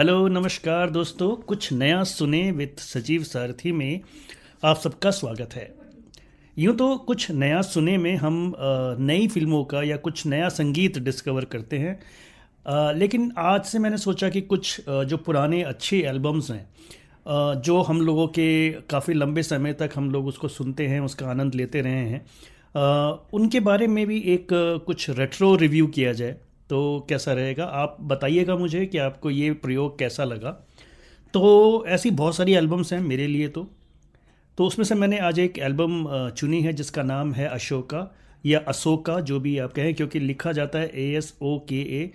Hello, नमस्कार दोस्तों। कुछ नया सुने विद सजीव सारथी में आप सबका स्वागत है। यूँ तो कुछ नया सुने में हम नई फ़िल्मों का या कुछ नया संगीत डिस्कवर करते हैं। लेकिन आज से मैंने सोचा कि कुछ जो पुराने अच्छे एल्बम्स हैं जो हम लोगों के काफ़ी लंबे समय तक हम लोग उसको सुनते हैं, उसका आनंद लेते रहे हैं उनके बारे में भी एक, कुछ रेट्रो रिव्यू किया जाए। तो कैसा रहेगा? आप बताइएगा मुझे कि आपको ये प्रयोग कैसा लगा। तो ऐसी बहुत सारी एल्बम्स हैं मेरे लिए तो। तो उसमें से मैंने आज एक एल्बम चुनी है जिसका नाम है अशोका या अशोका जो भी आप कहें क्योंकि लिखा जाता है ए एस ओ के ए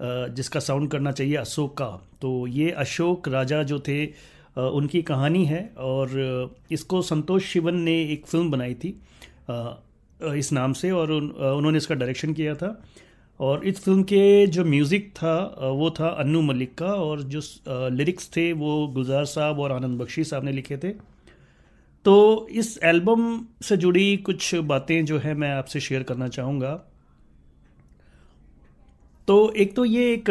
जिसका साउंड करना चाहिए अशोका। तो ये अशोक राजा जो थे उनकी कहानी है और इसको संतोष शिवन ने एक फ़िल्म बनाई थी इस नाम से और उन, उन्होंने इसका डायरेक्शन किया था। और इस फ़िल्म के जो म्यूज़िक था वो था अन्नू मलिक का और जो लिरिक्स थे वो गुलजार साहब और आनंद बख्शी साहब ने लिखे थे। तो इस एल्बम से जुड़ी कुछ बातें जो है मैं आपसे शेयर करना चाहूँगा। तो एक तो ये एक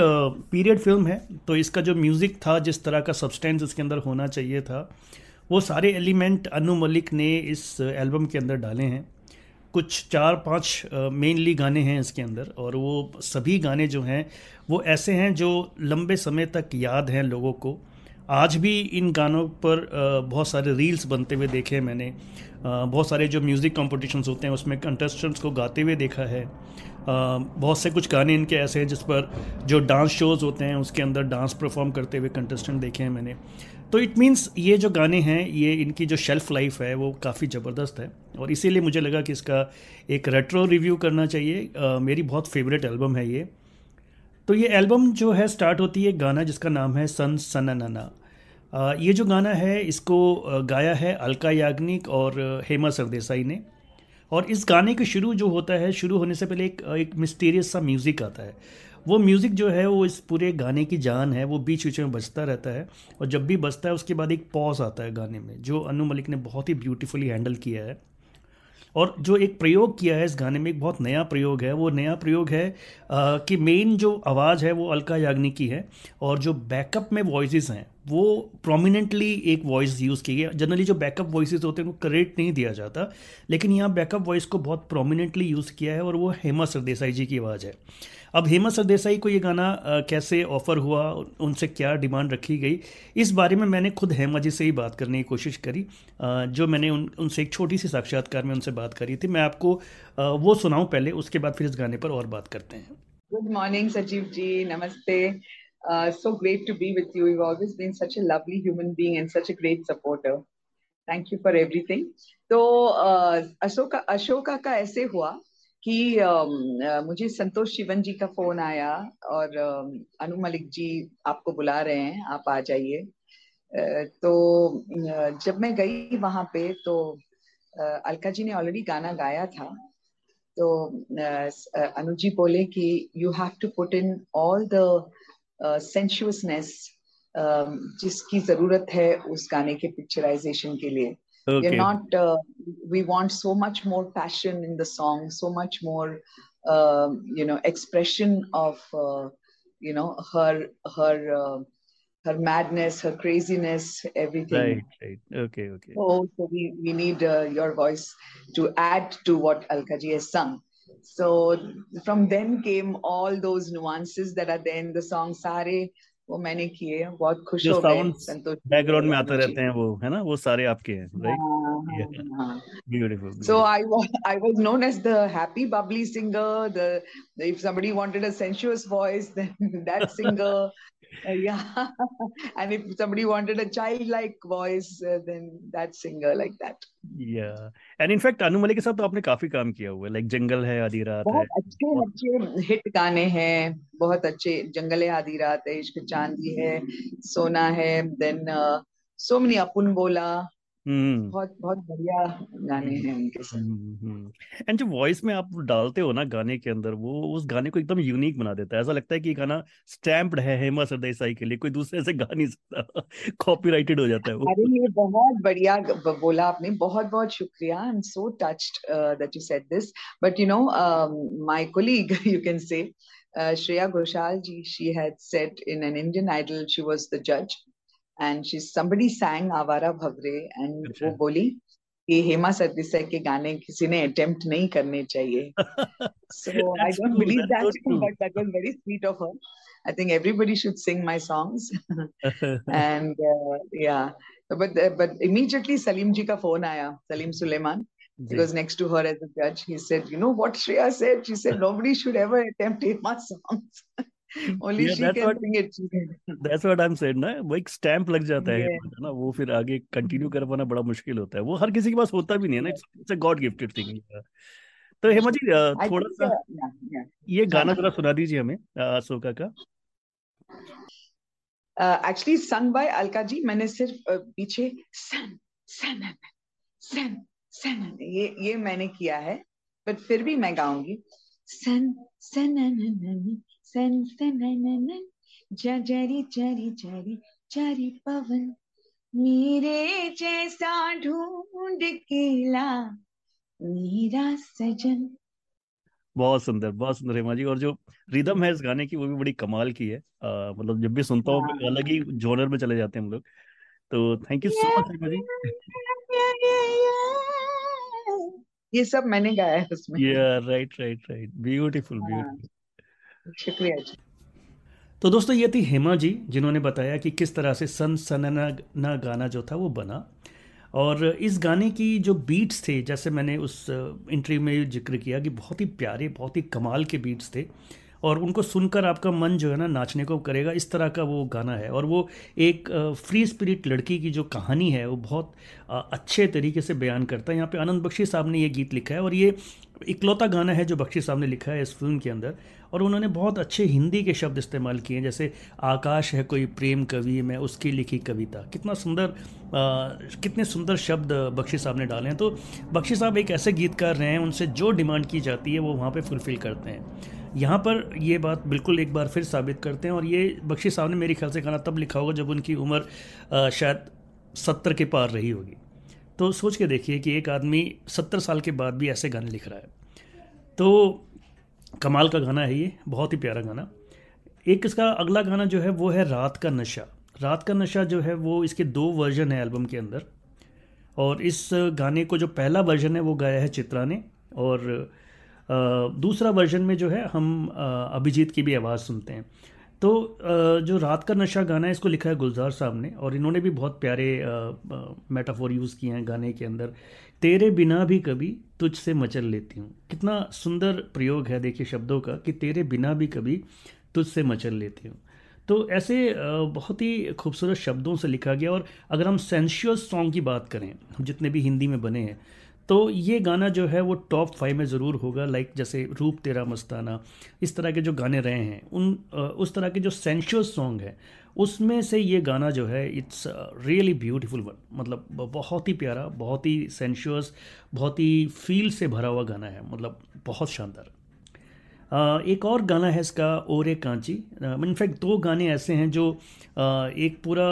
पीरियड फ़िल्म है तो इसका जो म्यूज़िक था, जिस तरह का सब्सटेंस इसके अंदर होना चाहिए था, वो सारे एलिमेंट अनु मलिक ने इस एल्बम के अंदर डाले हैं। कुछ चार पाँच मेनली गाने हैं इसके अंदर और वो सभी गाने जो हैं, वो ऐसे हैं जो लंबे समय तक याद हैं लोगों को। आज भी इन गानों पर बहुत सारे रील्स बनते हुए देखे हैं मैंने। बहुत सारे जो म्यूज़िक कॉम्पिटिशन्स होते हैं, उसमें कंटेस्टेंट्स को गाते हुए देखा है। बहुत से कुछ गाने इनके ऐसे हैं जिस पर जो डांस शोज़ होते हैं, उसके अंदर डांस परफॉर्म करते हुए कंटेस्टेंट देखे हैं मैंने। तो इट मीन्स ये जो गाने हैं, ये इनकी जो शेल्फ़ लाइफ है, वो काफ़ी ज़बरदस्त है। और इसीलिए मुझे लगा कि इसका एक रेट्रो रिव्यू करना चाहिए। मेरी बहुत फेवरेट एल्बम है ये। तो ये एल्बम जो है, स्टार्ट होती है गाना जिसका नाम है सन सना ये जो गाना है, इसको गाया है अलका याग्निक और हेमा सरदेसाई ने। और इस गाने के शुरू जो होता है, शुरू होने से पहले एक एक मिस्टीरियस सा म्यूज़िक आता है। वो म्यूज़िक जो है, वो इस पूरे गाने की जान है, वो बीच बीच में बजता रहता है और जब भी बजता है, उसके बाद एक पॉज आता है गाने में, जो अनु मलिक ने बहुत ही ब्यूटीफुली हैंडल किया है। और जो एक प्रयोग किया है इस गाने में एक बहुत नया प्रयोग है वो नया प्रयोग है आ, कि मेन जो आवाज़ है वो अलका याग्निक की है और जो बैकअप में वॉइस हैं वो प्रोमिनेंटली एक वॉइस यूज़ की गई जनरली जो बैकअप वॉइस होते हैं उनको क्रेडिट नहीं दिया जाता लेकिन यहाँ बैकअप वॉइस को बहुत प्रोमिनेंटली यूज़ किया है और वो हेमा सरदेसाई जी की आवाज़ है। अब हेमा सरदेसाई को ये गाना कैसे ऑफ़र हुआ, उनसे क्या डिमांड रखी गई, इस बारे में मैंने खुद हेमा जी से ही बात करने की कोशिश करी जो मैंने उन, उनसे एक छोटी सी साक्षात्कार में उनसे बात करी थी, मैं आपको वो सुनाऊं पहले, उसके बाद फिर इस गाने पर और बात करते हैं गुड मॉर्निंग सचिव जी, नमस्ते so great to be with you. You've always been such a lovely human being and such a great supporter. Thank you for everything. तो अशोका अशोका का ऐसे हुआ कि मुझे संतोष शिवन जी का फ़ोन आया और अनु मलिक जी आपको बुला रहे हैं, आप आ जाइए। तो जब मैं गई वहाँ पे तो अलका जी ने ऑलरेडी गाना गाया था। तो अनु जी बोले कि you have to put in all the sensuousness जिसकी ज़रूरत है उस गाने के पिक्चराइजेशन के लिए। Okay. you're not uh, we want so much more passion in the song so much more uh, you know expression of uh, you know her her uh, her madness her craziness everything. Right right. Okay okay. Oh so we we need uh, your voice to add to what alkaji has sung. So from then came all those nuances that are there in the song. Sare वो मैंने किए बहुत खुश हो गए संतोष background में आते रहते हैं वो है ना? वो सारे आपके हैं right beautiful so I I was known as the happy bubbly singer the if somebody wanted a sensuous voice then that singer yeah. And if somebody wanted a childlike voice uh, then that singer like that. Yeah. And in fact Anu Malik के साथ तो आपने काफ़ी काम किया हुआ है like जंगल है आधी रात बहुत है अच्छे अच्छे हिट गाने हैं बहुत अच्छे। जंगल है आधी रात है इश्क चांदी है सोना है देन सो मेनी अपुन बोला बहुत बहुत बढ़िया गाने हैं उनके साथ एंड जो वॉइस में आप डालते हो ना गाने के अंदर वो उस गाने को एकदम यूनिक बना देता है। ऐसा लगता है कि गाना स्टैम्प्ड है हेमा सरदेसाई के लिए कोई दूसरे से गा नहीं सकता। कॉपीराइटेड हो जाता है वो। अरे ये बहुत बढ़िया बोला आपने। बहुत बहुत शुक्रिया। I am so touched that you said this but you know my colleague you can say Shreya Ghoshal ji, she had said in an Indian Idol, she was the judge. And she somebody sang Awara Bhaware and वो बोली कि हेमा सरदेसाई के गाने किसी ने attempt नहीं करने चाहिए so I don't believe that so but that was very sweet of her I think everybody should sing my songs and uh, yeah but uh, but immediately Salim ji ka phone aaya Salim Suleiman he was next to her as a judge he said you know what Shreya said she said nobody should ever attempt Hema songs Only yeah, she can what, sing it. That's what I'm saying ना वो एक लग जाता है yeah. ना वो फिर आगे कंटिन्यू कर पाना बड़ा मुश्किल होता है वो हर किसी के पास होता भी नहीं है ना it's a god gifted thing तो हेमा जी थोड़ा सा yeah, yeah. ये गाना जरा सुना दीजिए हमें अशोका का actually sung by Alka ji मैंने सिर्फ़ पीछे सन सन सन सन ये ये मैंने किया है बट फिर भी मैं गाऊँगी सन सन सन सन जरी जरी जरी जरी पवन। मेरे जैसा ढूंढ के ला मेरा सजन। बहुत सुंदर बहुत सुंदर हेमा जी। और जो रिदम है इस गाने की वो भी बड़ी कमाल की है। आ, मतलब जब भी सुनता हूँ हाँ। अलग ही जोनर में चले जाते हैं हम लोग। तो thank you so much Hema ji. ये सब मैंने गाया है उसमें। या right right right beautiful beautiful शुक्रिया जी। तो दोस्तों, ये थी हेमा जी, जिन्होंने बताया कि किस तरह से सन सनना गाना जो था वो बना। और इस गाने की जो बीट्स थे, जैसे मैंने उस इंटरव्यू में ज़िक्र किया कि बहुत ही प्यारे, बहुत ही कमाल के बीट्स थे। और उनको सुनकर आपका मन जो है ना, नाचने को करेगा, इस तरह का वो गाना है। और वो एक फ्री स्पिरिट लड़की की जो कहानी है, वो बहुत अच्छे तरीके से बयान करता है। यहाँ पे आनंद बख्शी साहब ने ये गीत लिखा है और ये इकलौता गाना है जो बख्शी साहब ने लिखा है इस फ़िल्म के अंदर। और उन्होंने बहुत अच्छे हिंदी के शब्द इस्तेमाल किए जैसे, आकाश है कोई प्रेम कवि, मैं उसकी लिखी कविता। कितना सुंदर कितने सुंदर शब्द बख्शी साहब ने डाले हैं। तो बख्शी साहब एक ऐसे गीतकार रहे हैं, उनसे जो डिमांड की जाती है, वो वहाँ पर फुलफ़िल करते हैं। यहाँ पर ये बात बिल्कुल एक बार फिर साबित करते हैं और ये बख्शी साहब ने मेरे ख्याल से गाना तब लिखा होगा जब उनकी उम्र शायद सत्तर के पार रही होगी। तो सोच के देखिए कि एक आदमी सत्तर साल के बाद भी ऐसे गाने लिख रहा है। तो कमाल का गाना है ये, बहुत ही प्यारा गाना। एक इसका अगला गाना जो है, वो है रात का नशा। रात का नशा जो है, वो इसके दो वर्जन है एल्बम के अंदर। और इस गाने को जो पहला वर्जन है, वो गाया है चित्रा ने। और दूसरा वर्जन में जो है, हम अभिजीत की भी आवाज़ सुनते हैं। तो जो रात का नशा गाना है, इसको लिखा है गुलजार साहब ने, और इन्होंने भी बहुत प्यारे मेटाफोर यूज़ किए हैं गाने के अंदर। तेरे बिना भी कभी तुझसे मचल लेती हूँ। कितना सुंदर प्रयोग है देखिए शब्दों का, कि तेरे बिना भी कभी तुझसे मचल लेती हूँ। तो ऐसे बहुत ही खूबसूरत शब्दों से लिखा गया, और अगर हम सेंशियस सॉन्ग की बात करें, जितने भी हिंदी में बने हैं तो ये गाना जो है वो टॉप फाइव में ज़रूर होगा लाइक जैसे रूप तेरा मस्ताना, इस तरह के जो गाने रहे हैं, उन उस तरह के जो सेंशुअस सॉन्ग हैं, उसमें से ये गाना जो है इट्स रियली ब्यूटीफुल वन मतलब बहुत ही प्यारा, बहुत ही सेंशुअस बहुत ही फील से भरा हुआ गाना है मतलब बहुत शानदार। एक और गाना है इसका, ओरे कांची। इनफैक्ट दो गाने ऐसे हैं जो एक पूरा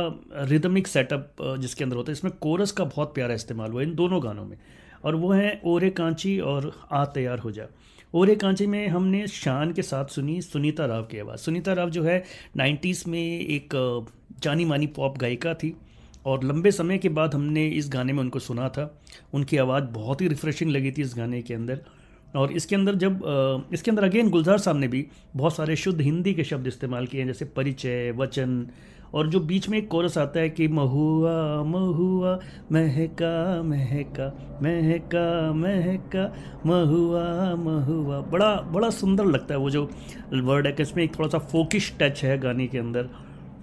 रिदमिक सेटअप जिसके अंदर होता है, इसमें कोरस का बहुत प्यारा इस्तेमाल हुआ है इन दोनों गानों में। और वो हैं ओरे कांची और आ तैयार हो जा। ओरे कांची में हमने शान के साथ सुनी सुनीता राव की आवाज़। सुनीता राव जो है नाइन्टीज़ में एक जानी मानी पॉप गायिका थी और लंबे समय के बाद हमने इस गाने में उनको सुना था। उनकी आवाज़ बहुत ही रिफ़्रेशिंग लगी थी इस गाने के अंदर। और इसके अंदर जब इसके अंदर अगेन गुलजार साहब ने भी बहुत सारे शुद्ध हिंदी के शब्द इस्तेमाल किए हैं, जैसे परिचय, वचन और जो बीच में एक कोरस आता है कि महुआ महुआ, महका महका महका महका, महुआ महुआ। बड़ा बड़ा सुंदर लगता है वो जो वर्ड है कि इसमें एक थोड़ा सा फोकिश टच है गाने के अंदर।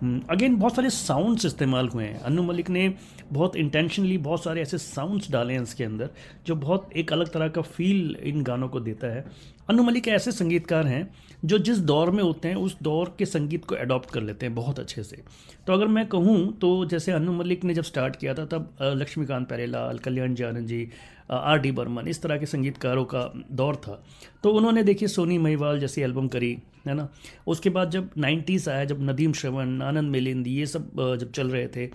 अगेन हम्म, बहुत सारे साउंड्स इस्तेमाल हुए हैं। अनु मलिक ने बहुत इंटेंशनली बहुत सारे ऐसे साउंड्स डाले हैं इसके अंदर जो बहुत एक अलग तरह का फील इन गानों को देता है। अनु मलिक ऐसे संगीतकार हैं जो जिस दौर में होते हैं उस दौर के संगीत को अडॉप्ट कर लेते हैं बहुत अच्छे से। तो अगर मैं कहूँ तो जैसे अनु मलिक ने जब स्टार्ट किया था तब लक्ष्मीकांत प्यारेलाल कल्याण जानन जी आर डी बर्मन इस तरह के संगीतकारों का दौर था। तो उन्होंने देखिए सोनी महिवाल जैसी एल्बम करी है ना? उसके बाद जब नाइन्टीज़ आया, जब नदीम श्रवण, आनंद मिलिंद, ये सब जब चल रहे थे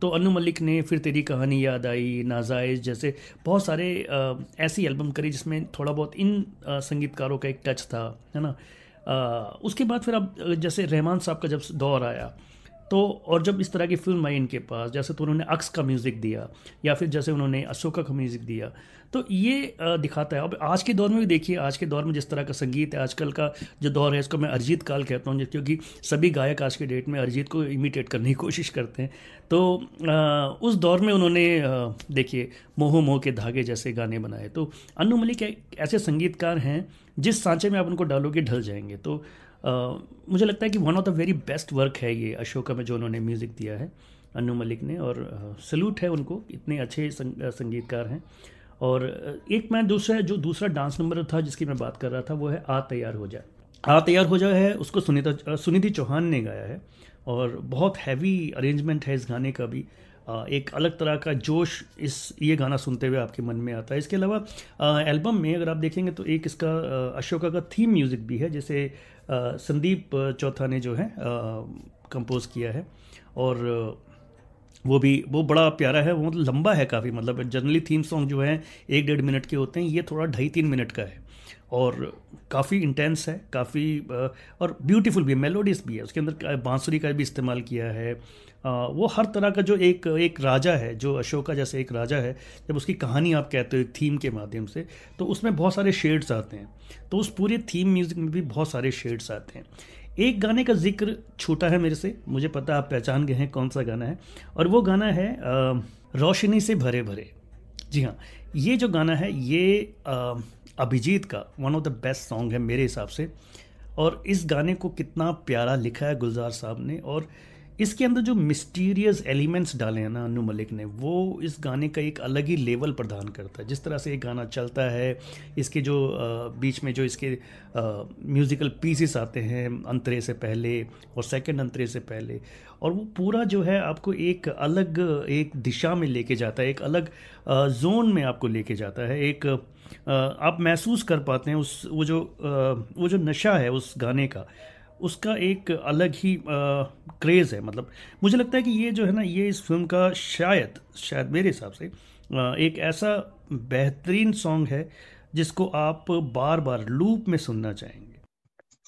तो अनु मलिक ने फिर तेरी कहानी याद आई, नाजायज़ जैसे बहुत सारे ऐसी एल्बम करी जिसमें थोड़ा बहुत इन संगीतकारों का एक टच था, है ना? उसके बाद फिर अब जैसे रहमान साहब का जब दौर आया तो और जब इस तरह की फ़िल्म आई इनके पास, जैसे तो उन्होंने अक्स का म्यूज़िक दिया, या फिर जैसे उन्होंने अशोका का म्यूज़िक दिया तो ये दिखाता है। अब आज के दौर में भी देखिए, आज के दौर में जिस तरह का संगीत है, आजकल का जो दौर है, इसको मैं अरिजीत काल कहता हूँ क्योंकि सभी गायक आज के डेट में अरिजीत को इमिटेट करने की कोशिश करते हैं। तो उस दौर में उन्होंने देखिए, मोह मोह के धागे जैसे गाने बनाए। तो अनु मलिक ऐसे संगीतकार हैं, जिस सांचे में आप उनको डालोगे, ढल जाएँगे। तो मुझे लगता है कि one of the very best work है ये अशोका में जो उन्होंने म्यूज़िक दिया है, अनु मलिक ने और सल्यूट है उनको, इतने अच्छे संगीतकार हैं। और एक मैं दूसरा, जो दूसरा डांस नंबर था जिसकी मैं बात कर रहा था, वो है आ तैयार हो जाए आ तैयार हो जाए है, उसको सुनीता सुनिधि चौहान ने गाया है और बहुत हैवी अरेंजमेंट है इस गाने का भी। एक अलग तरह का जोश इस, ये गाना सुनते हुए आपके मन में आता है। इसके अलावा एल्बम में अगर आप देखेंगे तो एक इसका अशोका का थीम म्यूज़िक भी है, जैसे संदीप चौथा ने जो है कंपोज किया है। और वो भी, वो बड़ा प्यारा है, वो मतलब लंबा है काफ़ी मतलब जनरली थीम सॉन्ग जो है, एक डेढ़ मिनट के होते हैं, ये थोड़ा ढाई तीन मिनट का है। और काफ़ी इंटेंस है, काफ़ी और ब्यूटीफुल भी है मेलोडियस भी है। उसके अंदर बांसुरी का भी इस्तेमाल किया है। वो हर तरह का जो एक एक राजा है, जो अशोका जैसे एक राजा है, जब उसकी कहानी आप कहते हो थीम के माध्यम से तो उसमें बहुत सारे शेड्स आते हैं। तो उस पूरे थीम म्यूज़िक में भी बहुत सारे शेड्स आते हैं। एक गाने का ज़िक्र छूटा है मेरे से, मुझे पता आप पहचान गए हैं कौन सा गाना है। और वो गाना है रोशनी से भरे भरे। जी हाँ ये जो गाना है, ये अभिजीत का one of the best song है मेरे हिसाब से। और इस गाने को कितना प्यारा लिखा है गुलजार साहब ने और इसके अंदर जो मिस्टीरियस एलिमेंट्स डाले हैं ना अनु मलिक ने, वो इस गाने का एक अलग ही लेवल प्रदान करता है। जिस तरह से ये गाना चलता है, इसके जो बीच में जो इसके म्यूज़िकल पीसेस आते हैं, अंतरे से पहले और सेकंड अंतरे से पहले, और वो पूरा जो है आपको एक अलग, एक दिशा में लेके जाता है, एक अलग जोन में आपको लेके जाता है, एक आप महसूस कर पाते हैं उस, वो जो वो जो नशा है उस गाने का। उसका एक अलग ही क्रेज़ है मतलब। मुझे लगता है कि ये जो है ना ये इस फ़िल्म का शायद शायद मेरे हिसाब से एक ऐसा बेहतरीन सॉन्ग है जिसको आप बार बार लूप में सुनना चाहेंगे।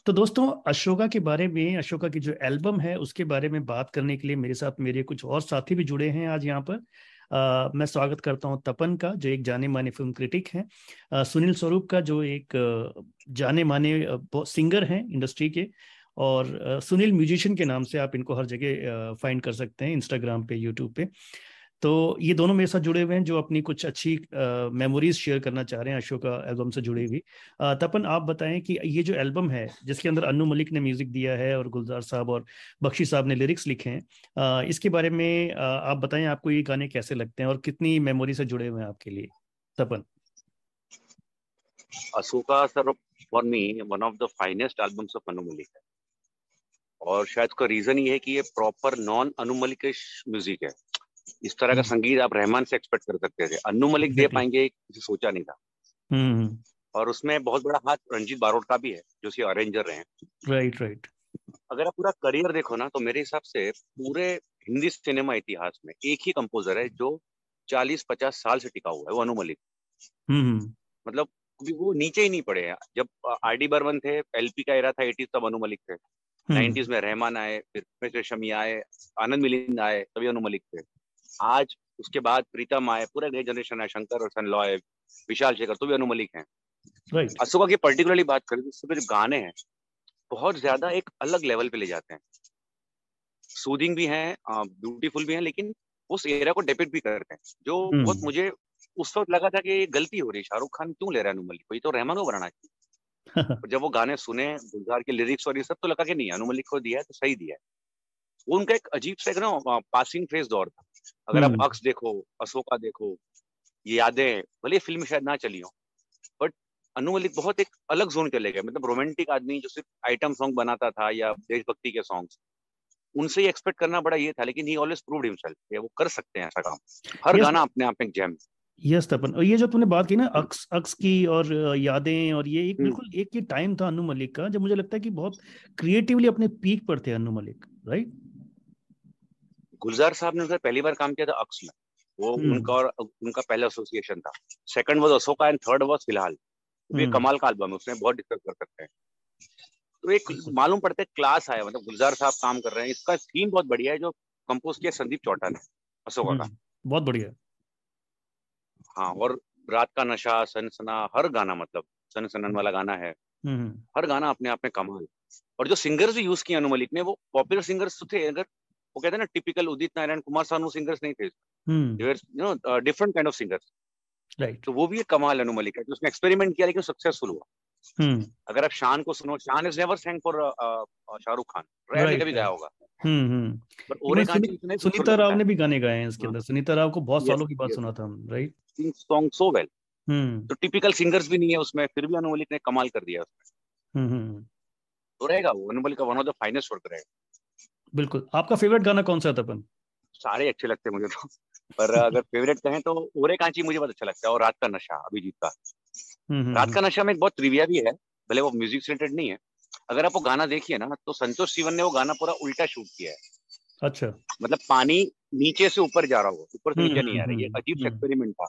तो दोस्तों अशोका के बारे में अशोका की जो एल्बम है उसके बारे में बात करने के लिए मेरे साथ मेरे कुछ और साथी भी जुड़े हैं आज यहाँ पर। आ, मैं स्वागत करता हूँ तपन का जो एक जाने माने फ़िल्म क्रिटिक हैं। सुनील स्वरूप का जो एक जाने माने सिंगर हैं इंडस्ट्री के। और सुनील म्यूजिशियन के नाम से आप इनको हर जगह फाइंड कर सकते हैं इंस्टाग्राम पे, यूट्यूब पे। तो ये दोनों मेरे साथ जुड़े हुए हैं, जो अपनी कुछ अच्छी मेमोरीज शेयर करना चाह रहे हैं अशोका एल्बम से जुड़ी हुई तपन, आप बताएँ कि ये जो एल्बम है, जिसके अंदर अनु मलिक ने म्यूज़िक दिया है और गुलजार साहब और बख्शी साहब ने लिरिक्स लिखे हैं इसके बारे में आप बताएँ आपको ये गाने कैसे लगते हैं और कितनी मेमोरी से जुड़े हुए हैं आपके लिए? Tapan. Asoka, sir for me one of the finest albums of Anu Malik है। और शायद उसका रीजन ये है कि ये प्रॉपर नॉन अनु म्यूज़िक है। इस तरह का हम्म। संगीत आप रहमान से एक्सपेक्ट कर सकते थे। अनु मलिक दे पाएँगे किसी सोचा नहीं था। हम्म। और उसमें बहुत बड़ा हाथ रंजीत बारोट का भी है जो उसके अरेंजर रहे हैं। राइट राइट अगर आप पूरा करियर देखो ना तो मेरे हिसाब से पूरे हिंदी सिनेमा इतिहास में एक ही कंपोजर है जो चालीस पचास साल से टिका हुआ है वो अनु मलिक हम्म, मतलब वो नीचे ही नहीं पड़े हैं। जब आर डी बर्मन थे एलपी का एरा था एटी तब अनु मलिक थे। नाइन्टीज में रहमान आए फिर शमी आए आनंद मिलिंद आए तभी अनु मलिक थे। आज उसके बाद प्रीतम आए पूरा नए जनरेशन है शंकर और सन लॉय विशाल शेखर तो भी अनु मलिक हैं। Right. अशोका की पर्टिकुलरली बात करें तो उसके जो गाने हैं बहुत ज़्यादा एक अलग लेवल पे ले जाते हैं। सूदिंग भी हैं ब्यूटीफुल भी हैं लेकिन उस एरिया को डेपिट भी करते हैं। जो hmm. बहुत मुझे उस वक्त लगा था कि गलती हो रही है शाहरुख खान क्यों ले रहा है अनु मलिक को? ये तो रहमान को बनाना चाहिए। जब वो गाने सुने गुलजार के लिरिक्स और ये सब तो लगा कि नहीं अनु मलिक को दिया है तो सही दिया है। वो उनका एक अजीब सा एक ना पासिंग फ़ेज़ दौर था। अगर आप अक्स देखो अशोका देखो ये यादें भले फ़िल्म शायद ना चली हो बट अनु मलिक बहुत एक अलग जोन चले गए। मतलब रोमांटिक आदमी जो सिर्फ़ आइटम सॉन्ग बनाता था या देशभक्ति के सॉन्ग्स उनसे एक्सपेक्ट करना बड़ा ये था लेकिन ही ऑलवेज प्रूव्ड हिमसेल्फ वो कर सकते हैं ऐसा काम। हर गाना अपने आप में जैम यस तपन और ये जो तुमने बात की ना अक्स अक्स की और यादें और ये एक हम्म। बिल्कुल एक ही टाइम था अनु मलिक का जब मुझे लगता है कि बहुत क्रिएटिवली अपने पीक पर थे अनु मलिक राइट गुलजार साहब ने उनसे पहली बार काम किया था अक्स में। वो हम्म। उनका और उनका पहला एसोसिएशन था। Second was Asoka and third was Filhaal. ये हम्म। कमाल का एल्बम है उसमें बहुत डिस्कस कर सकते हैं। तो एक मालूम पड़ता है क्लास आया मतलब गुलजार साहब काम कर रहे हैं। इसका थीम बहुत बढ़िया है जो कंपोज किया संदीप चौटा ने अशोका का बहुत बढ़िया। हाँ और रात का नशा सनसना हर गाना मतलब सन सनन वाला गाना है। हम्म। हर गाना अपने आप में कमाल। और जो सिंगर्स भी यूज़ किए अनु मलिक ने वो पॉपुलर सिंगर्स तो थे अगर वो कहते हैं ना टिपिकल उदित नारायण कुमार सानू सिंगर्स नहीं थे। You different kind of singers right तो वो भी एक कमाल अनु मलिक है तो उसने एक्सपेरिमेंट किया लेकिन सक्सेसफुल हुआ। hmm. अगर आप शान को सुनो Shaan is never sang for Shahrukh Khan. Rarely कभी गाया होगा। हम्म सुनीता राव ने भी गाने गाए हैं इसके हाँ। अंदर। सुनीता राव को बहुत सालों की बात सुना था हम राइट सॉन्ग सो वेल तो टिपिकल सिंगर्स भी नहीं है उसमें फिर भी अनु मलिक ने कमाल कर दिया उसमें। तो रहेगा वो अनु मलिक का one of the finest work रहेगा बिल्कुल। आपका फेवरेट गाना कौन सा था अपन सारे अच्छे लगते हैं मुझे तो। पर अगर फेवरेट कहें तो ओरे कांची मुझे बहुत अच्छा लगता है और रात का नशा अभिजीत का। रात का नशा में एक बहुत ट्रिविया भी है भले वो म्यूज़िक रिलेटेड नहीं है अगर आप वो गाना देखिए ना तो संतोष शिवन ने वो गाना पूरा उल्टा शूट किया है। अच्छा। मतलब पानी नीचे से ऊपर जा रहा हो ऊपर से नीचे नहीं आ रही है अजीब एक्सपेरिमेंट था।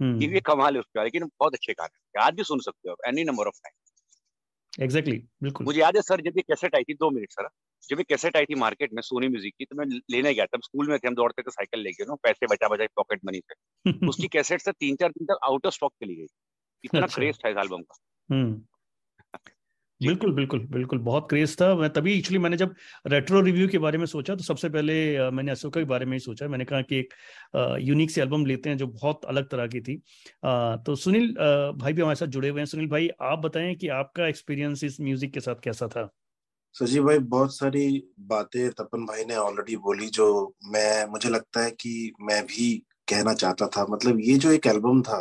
ये भी कमाल है उसका लेकिन बहुत अच्छे गाने आज भी सुन सकते हो any number of time exactly बिल्कुल। मुझे याद है सर जब ये कैसेट आई थी दो मिनट सर जब ये कैसेट आई थी मार्केट में सोनी म्यूज़िक की तो मैं लेने गया तब स्कूल में थे हम दौड़ते थे साइकिल लेके ना पैसे बचा बचा पॉकेट मनी से। उसकी कैसेट से तीन चार दिन तक आउट ऑफ़ स्टॉक चली गई। इतना अच्छा। क्रेज था इस एल्बम का। हम्म। बिल्कुल बिल्कुल बिल्कुल बहुत क्रेज था। मैं तभी एक्चुअली मैंने जब रेट्रो रिव्यू के बारे में सोचा तो सबसे पहले मैंने अशोका के बारे में ही सोचा। मैंने कहा कि एक यूनिक सी एल्बम लेते हैं जो बहुत अलग तरह की थी। तो सुनील भाई भी हमारे साथ जुड़े हुए हैं। सुनील भाई आप बताएँ कि आपका एक्सपीरियंस इस म्यूज़िक के साथ कैसा था? सजीव भाई बहुत सारी बातें तपन भाई ने ऑलरेडी बोली जो मैं मुझे लगता है कि मैं भी कहना चाहता था। मतलब ये जो एक एल्बम था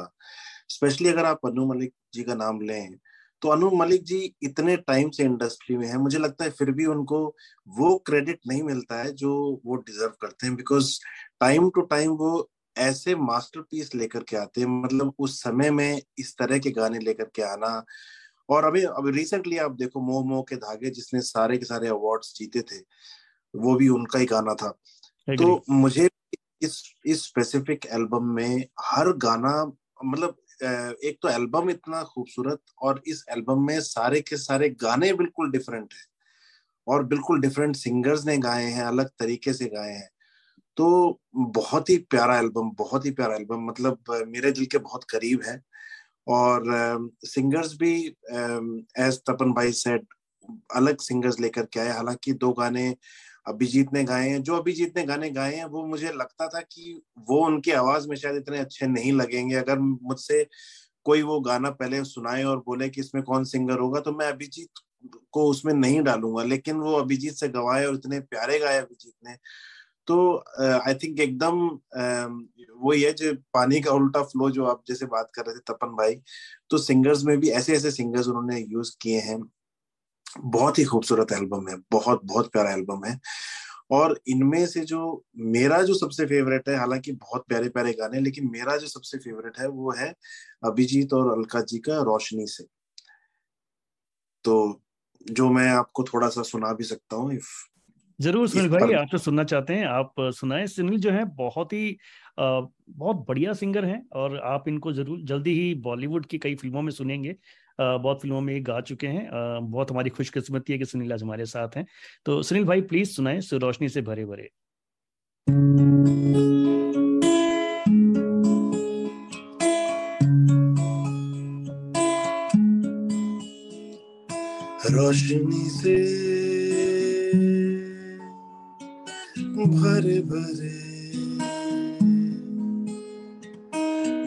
स्पेशली अगर आप अनु मलिक जी का नाम लें तो अनु मलिक जी इतने टाइम से इंडस्ट्री में है मुझे लगता है फिर भी उनको वो क्रेडिट नहीं मिलता है जो वो डिजर्व करते हैं बिकॉज़ टाइम टू टाइम वो ऐसे मास्टरपीस लेकर के आते हैं मतलब उस समय में इस तरह के गाने लेकर के आना। और अभी अभी रिसेंटली आप देखो मोह मोह के धागे जिसने सारे के सारे अवार्ड्स जीते थे वो भी उनका ही गाना था। तो मुझे इस इस स्पेसिफिक एल्बम में हर गाना मतलब एक तो एल्बम इतना खूबसूरत और इस एल्बम में सारे के सारे गाने बिल्कुल डिफरेंट है। और बिल्कुल डिफरेंट सिंगर्स ने गाए हैं, अलग तरीके से गाए हैं। तो बहुत ही प्यारा एल्बम बहुत ही प्यारा एल्बम मतलब मेरे दिल के बहुत करीब है। और सिंगर्स भी एज तपन भाई सेट अलग सिंगर्स लेकर के आए। हालाँकि दो गाने अभिजीत ने गाए हैं। जो अभिजीत ने गाने गाए हैं, वो मुझे लगता था कि वो उनकी आवाज़ में शायद इतने अच्छे नहीं लगेंगे। अगर मुझसे कोई वो गाना पहले सुनाए और बोले कि इसमें कौन सिंगर होगा तो मैं अभिजीत को उसमें नहीं डालूँगा। लेकिन वो अभिजीत से गवाए और इतने प्यारे गाए अभिजीत ने तो आई थिंक एकदम वो ये जो पानी का उल्टा फ्लो जो आप जैसे बात कर रहे थे तपन भाई तो सिंगर्स में भी ऐसे ऐसे सिंगर्स उन्होंने यूज़ किए हैं। बहुत ही खूबसूरत एल्बम है बहुत बहुत प्यारा एल्बम है। और इनमें से जो मेरा जो सबसे फेवरेट है हालाँकि बहुत प्यारे प्यारे गाने लेकिन मेरा जो सबसे फेवरेट है वो है अभिजीत और अलका जी का रोशनी से। तो जो मैं आपको थोड़ा सा सुना भी सकता हूँ इफ़ ज़रूर सुनील भाई आप तो सुनना चाहते हैं आप सुनाए। सुनील जो है बहुत ही बहुत बढ़िया सिंगर हैं और आप इनको ज़रूर जल्दी ही बॉलीवुड की कई फ़िल्मों में सुनेंगे। बहुत फ़िल्मों में गा चुके हैं। बहुत हमारी खुशकिस्मती है कि सुनील आज हमारे साथ हैं। तो सुनील भाई, प्लीज़ सुनाए रोशनी से भरे भरे। रोशनी से भरे भरे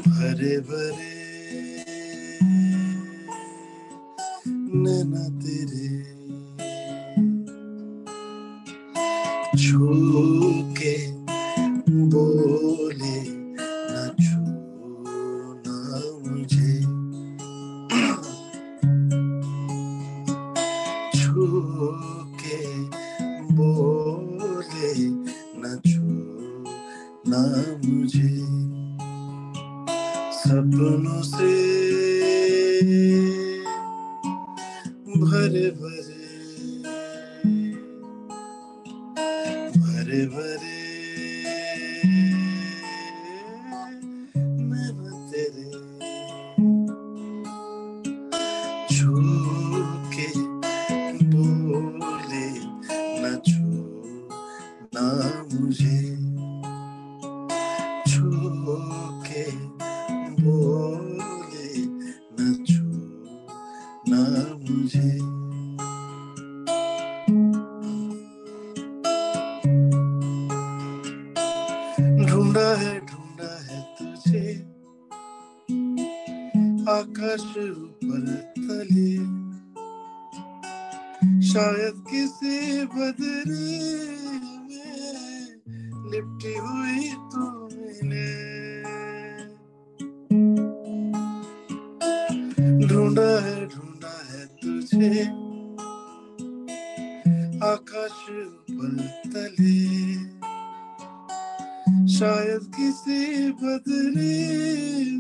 भरे भरे नैना तेरे mujer.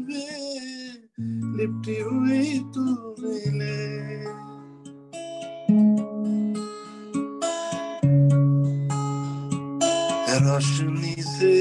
में लिपटी हुई तू मिले रोशनी से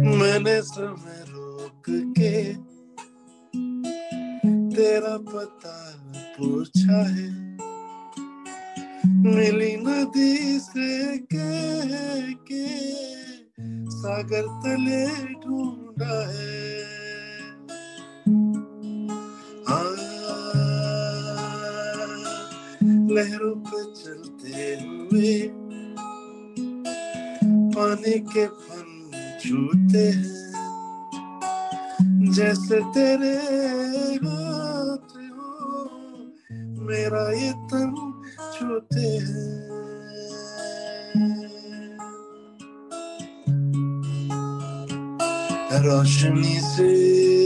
मैंने समय रोक के तेरा पता पूछा है। मिली नदी से के के सागर तले ढूंढा है, हाँ, लहरों पे चलते हुए पानी के छूते हैं जैसे तेरे हाथ हो मेरा ये तन छूते हैं। रोशनी से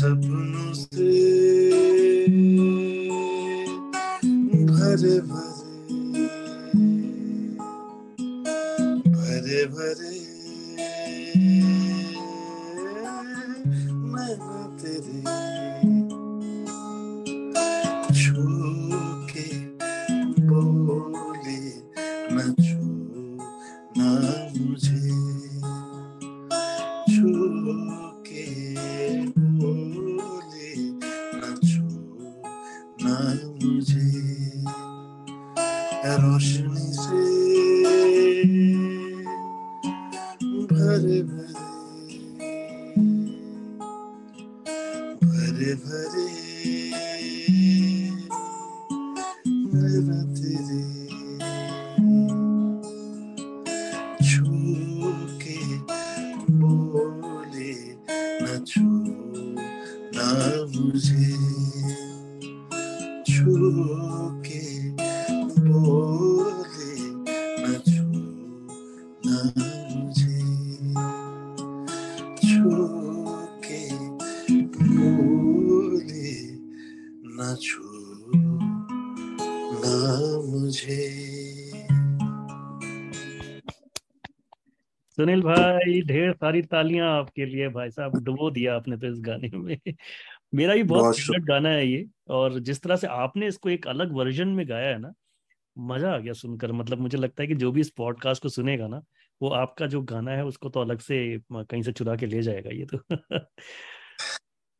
sapnos de सुनील भाई ढेर सारी तालियाँ आपके लिए भाई साहब डुबो दिया आपने तो इस गाने में। मेरा भी बहुत फेवरेट गाना है ये और जिस तरह से आपने इसको एक अलग वर्जन में गाया है ना मज़ा आ गया सुनकर। मतलब मुझे लगता है कि जो भी इस पॉडकास्ट को सुनेगा ना वो आपका जो गाना है उसको तो अलग से कहीं से चुरा के ले जाएगा ये तो।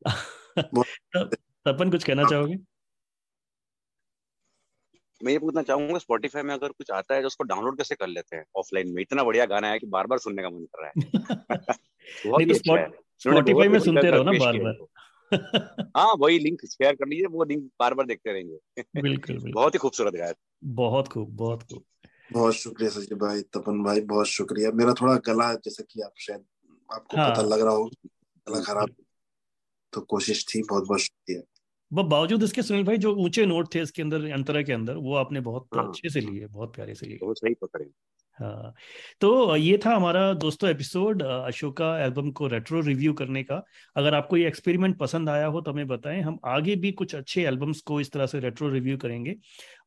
तपन कुछ कहना चाहोगे? मैं ये पूछना चाहूँगा स्पॉटिफाई में अगर कुछ आता है तो उसको डाउनलोड कैसे कर लेते हैं ऑफलाइन में? इतना बढ़िया गाना है कि बार बार सुनने का मन कर रहा है। बहुत ही अच्छा है। स्पॉटिफाई में सुनते रहो ना बार बार हाँ वही लिंक शेयर कर लीजिए वो लिंक बार बार देखते रहेंगे। बिल्कुल बहुत ही खूबसूरत गाया। बहुत खूब बहुत खूब। बहुत शुक्रिया सचिव भाई तपन भाई बहुत शुक्रिया। मेरा थोड़ा गला जैसा कि आप शायद आपको हाँ, पता लग रहा हो गला खराब तो कोशिश थी बहुत बहुत शुक्रिया। बावजूद इसके सुनील भाई जो ऊँचे नोट थे इसके अंदर अंतरा के अंदर वो आपने बहुत हाँ, अच्छे से लिए बहुत प्यारे से लिए। वो सही पकड़े। हाँ तो ये था हमारा दोस्तों एपिसोड अशोका एल्बम को रेट्रो रिव्यू करने का। अगर आपको ये एक्सपेरिमेंट पसंद आया हो तो हमें बताएँ हम आगे भी कुछ अच्छे एल्बम्स को इस तरह से रेट्रो रिव्यू करेंगे।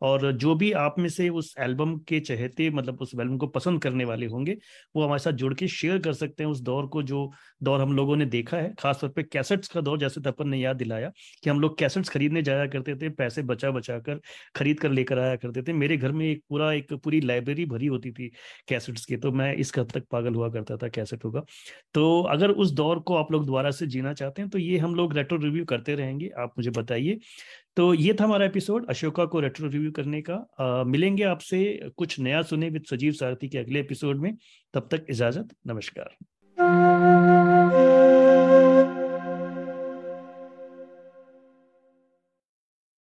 और जो भी आप में से उस एल्बम के चहेते मतलब उस एल्बम को पसंद करने वाले होंगे, वो हमारे साथ जुड़ के शेयर कर सकते हैं उस दौर को जो दौर हम लोगों ने देखा है, खासतौर पर कैसेट्स का दौर, जैसे तपन ने याद दिलाया कि हम लोग कैसेट्स खरीदने जाया करते थे, पैसे बचा बचा कर खरीद कर लेकर आया करते थे। मेरे घर में एक पूरा, एक पूरी लाइब्रेरी भरी होती थी कैसेट्स की तो मैं इस हद तक पागल हुआ करता था कैसेटों का तो अगर उस दौर को आप लोग दोबारा से जीना चाहते हैं तो ये हम लोग रेट्रो रिव्यू करते रहेंगे। आप मुझे बताइए तो ये था हमारा एपिसोड अशोका को रेट्रो रिव्यू करने का। आ, मिलेंगे आपसे कुछ नया सुने विद सजीव सारथी के अगले एपिसोड में। तब तक इजाज़त नमस्कार।